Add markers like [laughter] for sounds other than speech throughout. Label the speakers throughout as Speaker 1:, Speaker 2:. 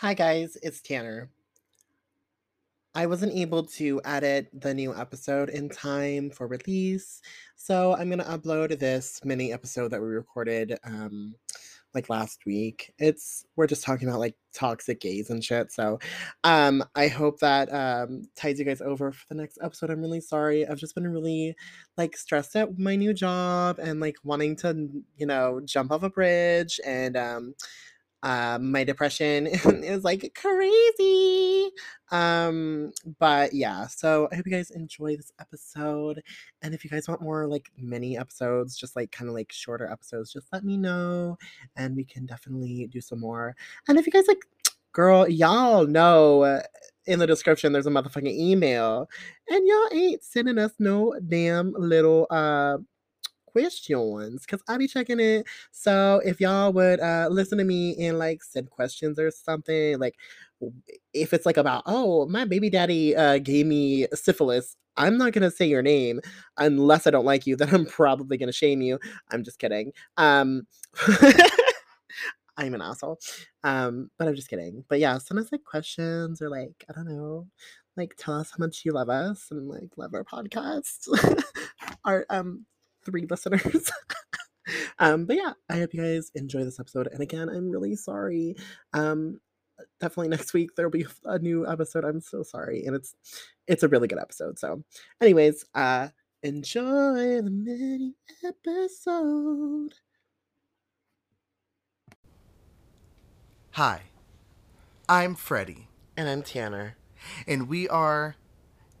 Speaker 1: Hi, guys, it's Tanner. I wasn't able to edit the new episode in time for release, so I'm gonna upload this mini episode that we recorded um like last week. It's we're just talking about like toxic gays and shit. So um I hope that um ties you guys over for the next episode. I'm really sorry. I've just been really like stressed at my new job and like wanting to, you know, jump off a bridge and um um, my depression [laughs] is like crazy. Um, but yeah, so I hope you guys enjoy this episode. And if you guys want more like mini episodes, just like kind of like shorter episodes, just let me know and we can definitely do some more. And if you guys like, [tsk] girl, y'all know in the description there's a motherfucking email and y'all ain't sending us no damn little uh questions because I be checking it. So if y'all would uh listen to me and like send questions or something, like if it's like about oh my baby daddy uh gave me syphilis, I'm not gonna say your name unless I don't like you. Then I'm probably gonna shame you. I'm just kidding. Um. [laughs] I'm an asshole. Um, but I'm just kidding. But yeah, sometimes like questions or like, I don't know, like tell us how much you love us and like love our podcast. [laughs] our um three listeners. [laughs] um, but yeah, I hope you guys enjoy this episode. And again, I'm really sorry. Um, definitely next week there'll be a new episode. I'm so sorry, and it's it's a really good episode. So, anyways, uh, enjoy the mini episode.
Speaker 2: Hi, I'm Freddie.
Speaker 1: And I'm Tanner.
Speaker 2: And we are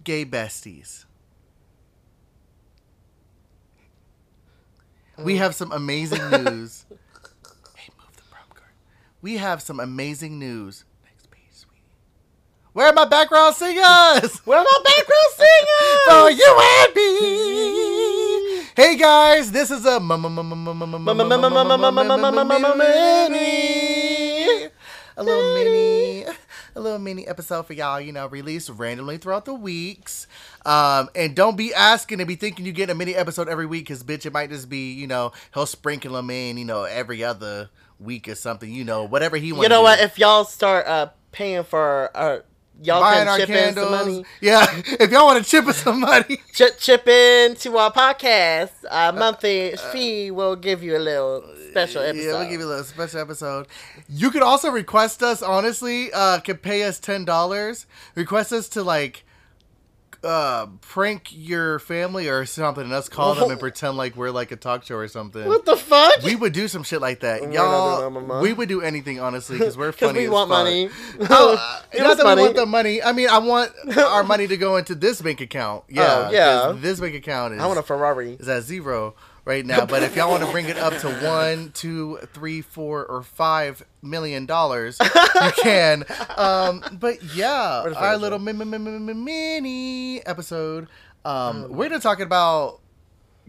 Speaker 2: gay besties. We have some amazing news. hey, move the prom card. We have some amazing news. Next page, sweetie. Where are my background singers?
Speaker 1: Where are my background singers?
Speaker 2: For you and me. Hey guys, this is a mini, a little mini, a little mini episode for y'all. You know, released randomly throughout the weeks. Um, and don't be asking and be thinking you get a mini episode every week, cause bitch, it might just be you know he'll sprinkle them in, you know, every other week or something. You know, whatever he wants.
Speaker 1: You know what? If y'all start uh paying for uh y'all
Speaker 2: Buying
Speaker 1: can
Speaker 2: our
Speaker 1: chip in some money. [laughs]
Speaker 2: Yeah, if y'all want to chip in some money. [laughs]
Speaker 1: Chip, chip in to our podcast. A monthly fee will give you a little special episode.
Speaker 2: Yeah, we'll give you a little special episode. You could also request us, honestly, uh, could pay us ten dollars. Request us to like uh prank your family or something and us call them and pretend like we're like a talk show or something.
Speaker 1: What the fuck?
Speaker 2: we would do some shit like that. Y'all,
Speaker 1: that,
Speaker 2: we would do anything honestly because we're [laughs] funny.
Speaker 1: we want
Speaker 2: fuck.
Speaker 1: money.
Speaker 2: Oh, [laughs] uh, not that
Speaker 1: money.
Speaker 2: we want the money. I mean, I want [laughs] our money to go into this bank account. Yeah,
Speaker 1: Oh, yeah.
Speaker 2: 'cause This bank account is
Speaker 1: I want a Ferrari.
Speaker 2: is at zero right now. But if y'all want to bring it up to one, two, three, four, or five million dollars, you [laughs] can. Um, but yeah, our little mi- mi- mi- mi- mi- mini episode. Um,
Speaker 1: Mm.
Speaker 2: we're gonna talk about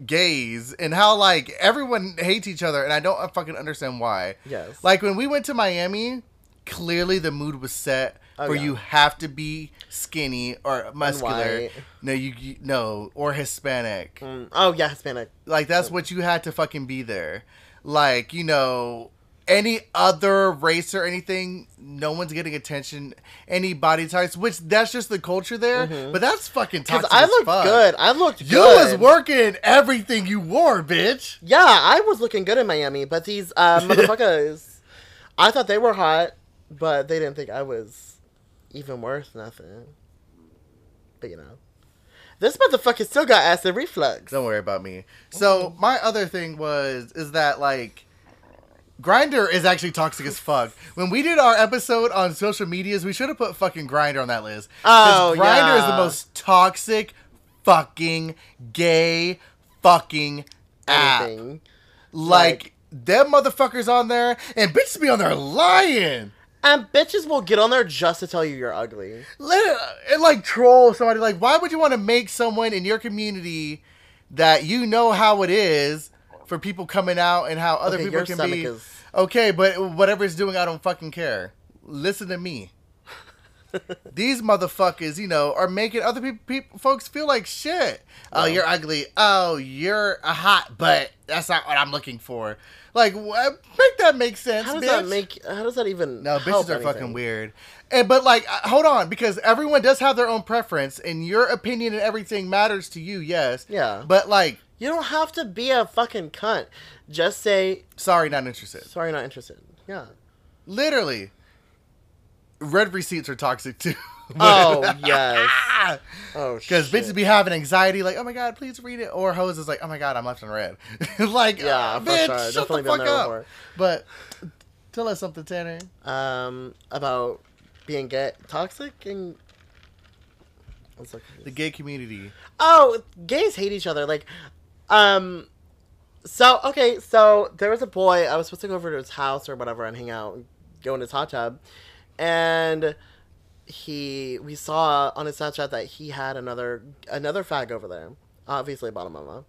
Speaker 2: gays and how like everyone hates each other, and I don't fucking understand why.
Speaker 1: Yes.
Speaker 2: Like when we went to Miami, clearly the mood was set
Speaker 1: Oh, yeah.
Speaker 2: you have to be skinny or muscular. No, you, you no or Hispanic.
Speaker 1: Mm, oh yeah, Hispanic.
Speaker 2: Like that's what you had to fucking be there. Like, you know, any other race or anything, no one's getting attention. Any body types, which that's just the culture there. But that's fucking
Speaker 1: Because
Speaker 2: toxic.
Speaker 1: I looked
Speaker 2: fuck.
Speaker 1: good. I looked
Speaker 2: You
Speaker 1: good.
Speaker 2: was working everything you wore, bitch.
Speaker 1: Yeah, I was looking good in Miami, but these uh, [laughs] motherfuckers, I thought they were hot, but they didn't think I was even worth nothing. But you know, this motherfucker still got acid reflux.
Speaker 2: Don't worry about me. So my other thing was is that like Grindr is actually toxic as fuck. When we did our episode on social medias, we should have put fucking Grindr on that list.
Speaker 1: Oh,
Speaker 2: Grindr is the most toxic, fucking gay, fucking app.
Speaker 1: Anything.
Speaker 2: Like, them motherfuckers on there, and bitches be on there lying.
Speaker 1: And bitches will get on there just to tell you you're ugly.
Speaker 2: Let and like troll somebody. Like, why would you want to make someone in your community that you know how it is for people coming out and how other
Speaker 1: Okay,
Speaker 2: people can be
Speaker 1: is-
Speaker 2: okay? But whatever it's doing, I don't fucking care. Listen to me. These motherfuckers, you know, are making other people, people folks feel like shit. Oh, you're ugly. Oh, you're a hot butt. That's not what I'm looking for. Like, what? Make that make sense,
Speaker 1: How does
Speaker 2: bitch.
Speaker 1: that make? How does that even?
Speaker 2: No, bitches are
Speaker 1: anything?
Speaker 2: fucking weird. And but like, uh, hold on, because everyone does have their own preference, and your opinion and everything matters to you. Yes.
Speaker 1: Yeah.
Speaker 2: But like,
Speaker 1: You don't have to be a fucking cunt. Just say
Speaker 2: sorry, not interested.
Speaker 1: sorry, not interested. Yeah.
Speaker 2: Literally, read receipts are toxic too. [laughs]
Speaker 1: Oh yes. [laughs] Oh
Speaker 2: Because bitches be having anxiety, like, oh my god, please read it. Or hoes is like, oh my god, I'm left on read. [laughs] like,
Speaker 1: Yeah, for
Speaker 2: bitch,
Speaker 1: sure.
Speaker 2: shut
Speaker 1: Definitely
Speaker 2: the fuck up.
Speaker 1: before.
Speaker 2: But tell us something, Tanner.
Speaker 1: um about being gay toxic and. Let's look at
Speaker 2: The gay community.
Speaker 1: Oh, gays hate each other. Like, um, so okay, so there was a boy. I was supposed to go over to his house or whatever and hang out, and go in his hot tub, and he we saw on his Snapchat that he had another another fag over there, obviously a bottom mama,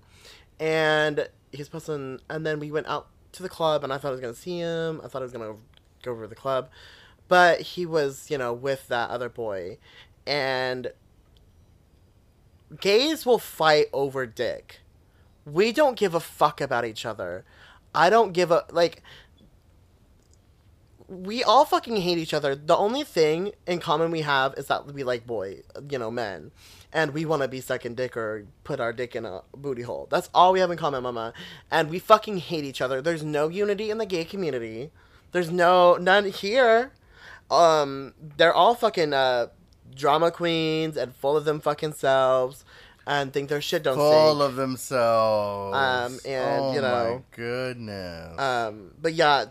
Speaker 1: and he's posting. And then we went out to the club, and I thought I was gonna see him. I thought I was gonna go over to the club, but he was you know with that other boy, and gays will fight over dick. We don't give a fuck about each other. I don't give a like we all fucking hate each other. The only thing in common we have is that we like boy, you know, men. And we want to be sucking dick or put our dick in a booty hole. That's all we have in common, mama. And we fucking hate each other. There's no unity in the gay community. There's no none here. Um, they're all fucking uh, drama queens and full of them fucking selves, and think their shit don't
Speaker 2: Full
Speaker 1: stink.
Speaker 2: of themselves.
Speaker 1: Um, and,
Speaker 2: oh
Speaker 1: you know-
Speaker 2: my goodness.
Speaker 1: Um, but yeah,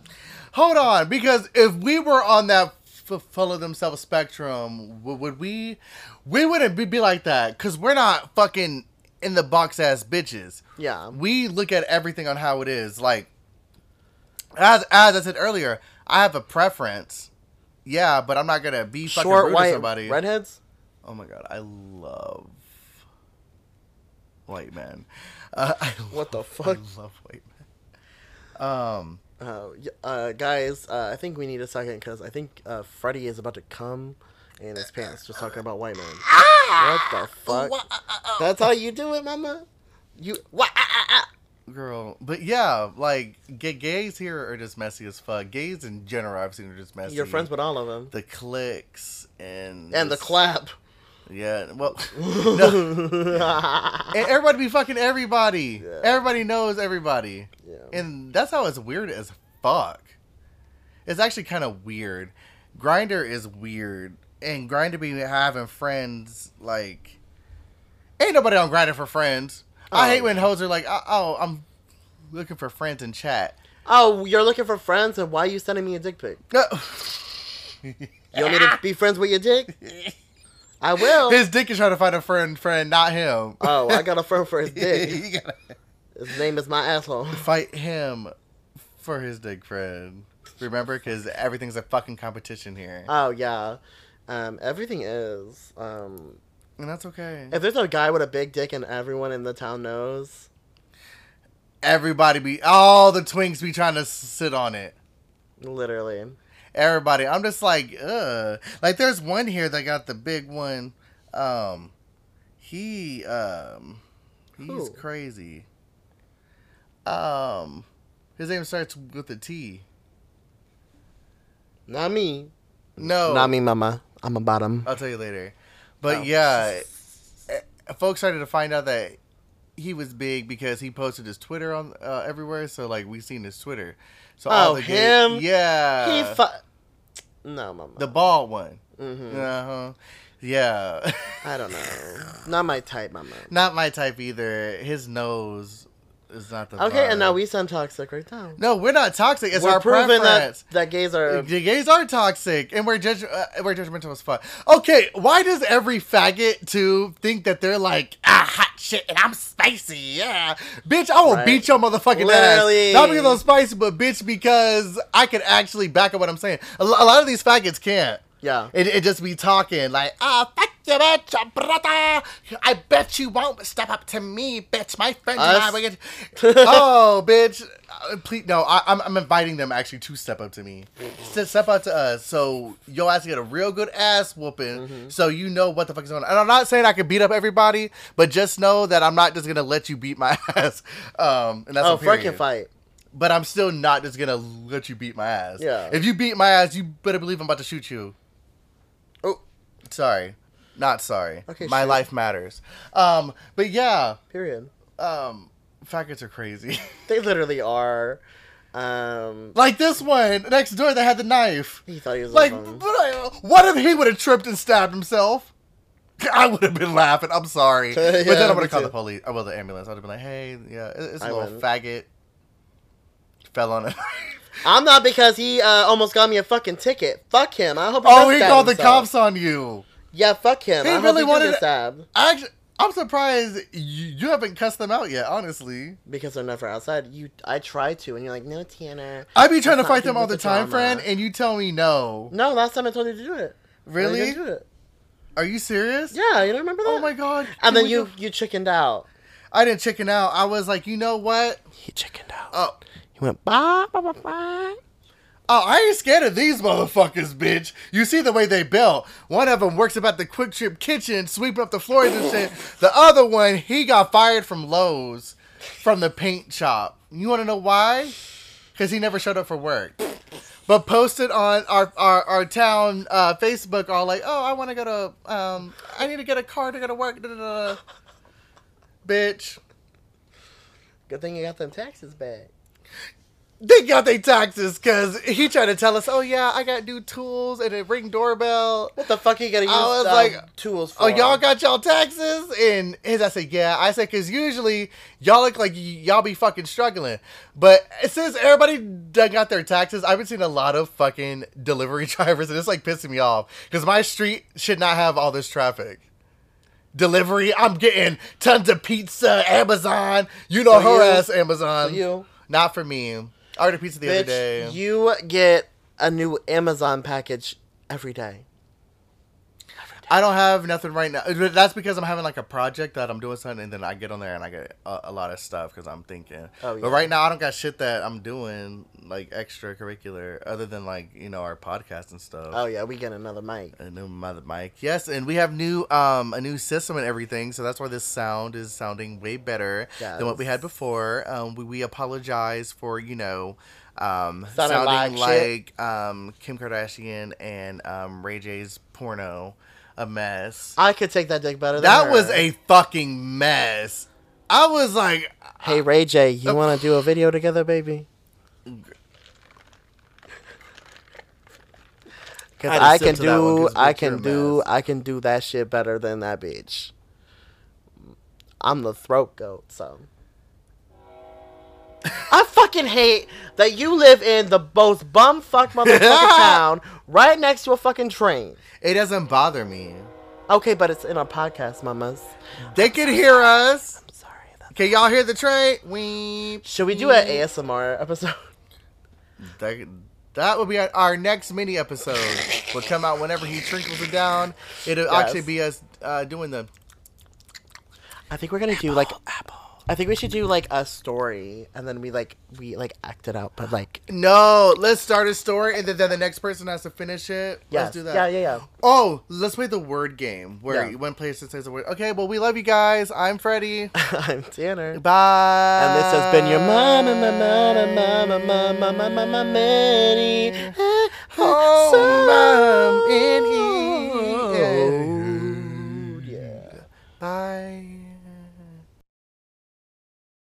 Speaker 2: Hold on, because if we were on that f- full of themselves spectrum, w- would we? We wouldn't be, be like that because we're not fucking in the box ass bitches.
Speaker 1: yeah,
Speaker 2: We look at everything on how it is. Like, as as I said earlier, I have a preference. Yeah, but I'm not gonna be fucking rude
Speaker 1: short
Speaker 2: to
Speaker 1: white
Speaker 2: somebody.
Speaker 1: redheads.
Speaker 2: Oh my god, I love white men. Uh, [laughs] I
Speaker 1: What the fuck?
Speaker 2: I love white men. Um,
Speaker 1: Uh, uh, guys, uh, I think we need a second because I think uh, Freddie is about to come in his pants just talking about white men. What the fuck? That's how you do it, mama. You what? ah, ah, ah.
Speaker 2: girl, but yeah, like gay, gays here are just messy as fuck. Gays in general, I've seen are just messy.
Speaker 1: You're friends with all of them.
Speaker 2: the clicks and
Speaker 1: And the clap.
Speaker 2: Yeah, well, [laughs] no, everybody be fucking everybody.
Speaker 1: Yeah.
Speaker 2: Everybody knows everybody.
Speaker 1: Yeah.
Speaker 2: And that's how it's weird as fuck. It's actually kind of weird. Grindr is weird, and Grindr be having friends like ain't nobody on Grindr for friends. I
Speaker 1: Oh.
Speaker 2: hate when hoes are like, oh, oh, I'm looking for friends in chat.
Speaker 1: Oh, you're looking for friends, and why are you sending me a dick pic? No. You want me to be friends with your dick? [laughs] I will.
Speaker 2: His dick is trying to find a friend, friend, not him.
Speaker 1: Oh, I got a friend for his [laughs] dick.
Speaker 2: gotta
Speaker 1: His name is my asshole.
Speaker 2: fight him for his dick friend. Remember, because everything's a fucking competition here,
Speaker 1: Oh yeah, um, everything is. Um,
Speaker 2: and that's okay.
Speaker 1: if there's a guy with a big dick and everyone in the town knows,
Speaker 2: Everybody be all the twinks be trying to sit on it.
Speaker 1: literally.
Speaker 2: Everybody, I'm just like, ugh. Like, there's one here that got the big one. Um, he, um, he's
Speaker 1: Who?
Speaker 2: crazy. Um, his name starts with a T.
Speaker 1: Not me.
Speaker 2: No,
Speaker 1: Not me, mama. I'm a bottom.
Speaker 2: I'll tell you later. But
Speaker 1: Oh.
Speaker 2: yeah, eh, folks started to find out that he was big because he posted his Twitter on uh, everywhere. So like we seen his Twitter. So
Speaker 1: Oh, him?
Speaker 2: yeah,
Speaker 1: he fu- No, mama.
Speaker 2: the bald one.
Speaker 1: hmm
Speaker 2: Uh huh. Yeah,
Speaker 1: I don't know. [laughs] Not my type, mama.
Speaker 2: not my type either. His nose is not the.
Speaker 1: Okay, and now we sound toxic right now.
Speaker 2: No, we're not toxic. It's
Speaker 1: We're
Speaker 2: our
Speaker 1: proving
Speaker 2: preference.
Speaker 1: that that gays are.
Speaker 2: The gays are toxic, and we're judge uh, we're judgmental as fuck. Okay, why does every faggot to think that they're like ah hot shit and I'm spicy? Yeah, bitch, I will
Speaker 1: Right.
Speaker 2: beat your motherfucking
Speaker 1: Literally.
Speaker 2: ass. Not because I'm spicy, but bitch because I can actually back up what I'm saying. A, a lot of these faggots can't.
Speaker 1: Yeah.
Speaker 2: It, it just be talking like, ah, fuck you, bitch, brother. I bet you won't step up to me, bitch. My friends and I
Speaker 1: Us?
Speaker 2: get. [laughs] oh, bitch. uh, please no. I, I'm I'm inviting them actually to step up to me, to step up to us. So yo ass get a real good ass whooping.
Speaker 1: Mm-hmm.
Speaker 2: So you know what the fuck is going on. And I'm not saying I can beat up everybody, but just know that I'm not just gonna let you beat my [laughs] ass. Um, and that's
Speaker 1: Oh, freaking fight.
Speaker 2: But I'm still not just gonna let you beat my ass.
Speaker 1: Yeah.
Speaker 2: If you beat my ass, you better believe I'm about to shoot you.
Speaker 1: Oh,
Speaker 2: Sorry, not sorry.
Speaker 1: Okay,
Speaker 2: my
Speaker 1: shoot.
Speaker 2: life matters. Um, but yeah,
Speaker 1: period.
Speaker 2: um, faggots are crazy. [laughs]
Speaker 1: They literally are. Um,
Speaker 2: like this one next door that had the knife.
Speaker 1: he thought he was
Speaker 2: Like,
Speaker 1: alone.
Speaker 2: but I- what if he would have tripped and stabbed himself? I would have been laughing. I'm sorry, [laughs] but then
Speaker 1: I
Speaker 2: would have
Speaker 1: too.
Speaker 2: the police. I will the ambulance. I'd have been like, hey, yeah, it's a
Speaker 1: I
Speaker 2: little
Speaker 1: wouldn't.
Speaker 2: faggot. Fell on [laughs] it.
Speaker 1: I'm not because he uh, almost got me a fucking ticket. Fuck him. I hope. He
Speaker 2: oh, he called the cops on you.
Speaker 1: Yeah, fuck him.
Speaker 2: He
Speaker 1: I
Speaker 2: really wanted it-
Speaker 1: stabbed
Speaker 2: Actually, I'm surprised you, you haven't cussed them out yet. Honestly,
Speaker 1: because they're never outside. You, I tried to, and you're like, no, Tanner.
Speaker 2: I be trying to fight them all the
Speaker 1: the
Speaker 2: time, friend, and you tell me no.
Speaker 1: No, last time I told you to do it.
Speaker 2: Really?
Speaker 1: do it.
Speaker 2: Are you serious?
Speaker 1: Yeah, you don't remember oh that?
Speaker 2: Oh my god.
Speaker 1: And then you
Speaker 2: go-
Speaker 1: you chickened out.
Speaker 2: I didn't chicken out. I was like, you know what?
Speaker 1: He chickened out.
Speaker 2: Oh,
Speaker 1: He went bye bye bye bye.
Speaker 2: Oh, I ain't scared of these motherfuckers, bitch. You see the way they built. One of them works about the QuikTrip kitchen, sweeping up the floors and shit. The other one, he got fired from Lowe's, from the paint shop. You want to know why? Because he never showed up for work. But posted on our our, our town uh, Facebook, all like, oh, I want to go to, um, I need to get a car to go to work. Bitch.
Speaker 1: Good thing you got them taxes back.
Speaker 2: They got their taxes because he tried to tell us, oh yeah, I got new tools and a ring doorbell.
Speaker 1: What the fuck are you gonna use
Speaker 2: I was
Speaker 1: um,
Speaker 2: like,
Speaker 1: tools for?
Speaker 2: Oh, y'all got y'all taxes? And his, I said, yeah. I said, because usually y'all look like y- y'all be fucking struggling. But since everybody done got their taxes, I've been seeing a lot of fucking delivery [laughs] drivers, and it's like pissing me off because my street should not have all this traffic. Delivery, I'm getting tons of pizza, Amazon. You know
Speaker 1: For
Speaker 2: her
Speaker 1: you.
Speaker 2: ass, Amazon.
Speaker 1: For you.
Speaker 2: Not for me. I ordered pizza the other
Speaker 1: Bitch,
Speaker 2: day.
Speaker 1: you get a new Amazon package every day.
Speaker 2: I don't have nothing right now. But That's because I'm having like a project that I'm doing something, and then I get on there and I get a, a lot of stuff because I'm thinking.
Speaker 1: Oh, yeah.
Speaker 2: But right now, I don't got shit that I'm doing like extracurricular, other than like you know our podcast and stuff.
Speaker 1: Oh yeah, we get another mic.
Speaker 2: A new mother mic, yes, and we have new um a new system and everything, so that's why this sound is sounding way better than what we had before. Um, we, we apologize for you know um
Speaker 1: Sounding
Speaker 2: sounding
Speaker 1: like
Speaker 2: like, um Kim Kardashian and um Ray J's porno, a mess.
Speaker 1: I could take that dick better. Than
Speaker 2: That
Speaker 1: her.
Speaker 2: was a fucking mess. I was like,
Speaker 1: Hey Ray J, you oh. want to do a video together, baby? Cause
Speaker 2: I
Speaker 1: I can
Speaker 2: to that one
Speaker 1: do, I can do. I can do that shit better than that bitch. I'm the throat goat, so. I fucking hate that you live in the most bumfuck motherfucking [laughs] town right next to a fucking train.
Speaker 2: it doesn't bother me.
Speaker 1: Okay, but it's in a podcast, mamas.
Speaker 2: They can hear us.
Speaker 1: I'm sorry.
Speaker 2: Can y'all hear the train? We
Speaker 1: Should we do an ASMR episode?
Speaker 2: That, that will be our, our next mini episode. Will come out whenever he trickles it down. It'll
Speaker 1: Yes.
Speaker 2: actually be us uh, doing the.
Speaker 1: I think we're gonna do like I think we should do like a story and then we like we like act it out, but like
Speaker 2: No, let's start a story and then, then the next person has to finish it.
Speaker 1: yes.
Speaker 2: Let's do that.
Speaker 1: Yeah, yeah, yeah.
Speaker 2: Oh, let's play the word game where
Speaker 1: Yeah.
Speaker 2: one person says a word. Okay, well we love you guys. I'm Freddie.
Speaker 1: I'm Tanner.
Speaker 2: Bye.
Speaker 1: And this has been your mama, mama, mama, mama, mama, mama, mama, Manny.
Speaker 2: Home, um, in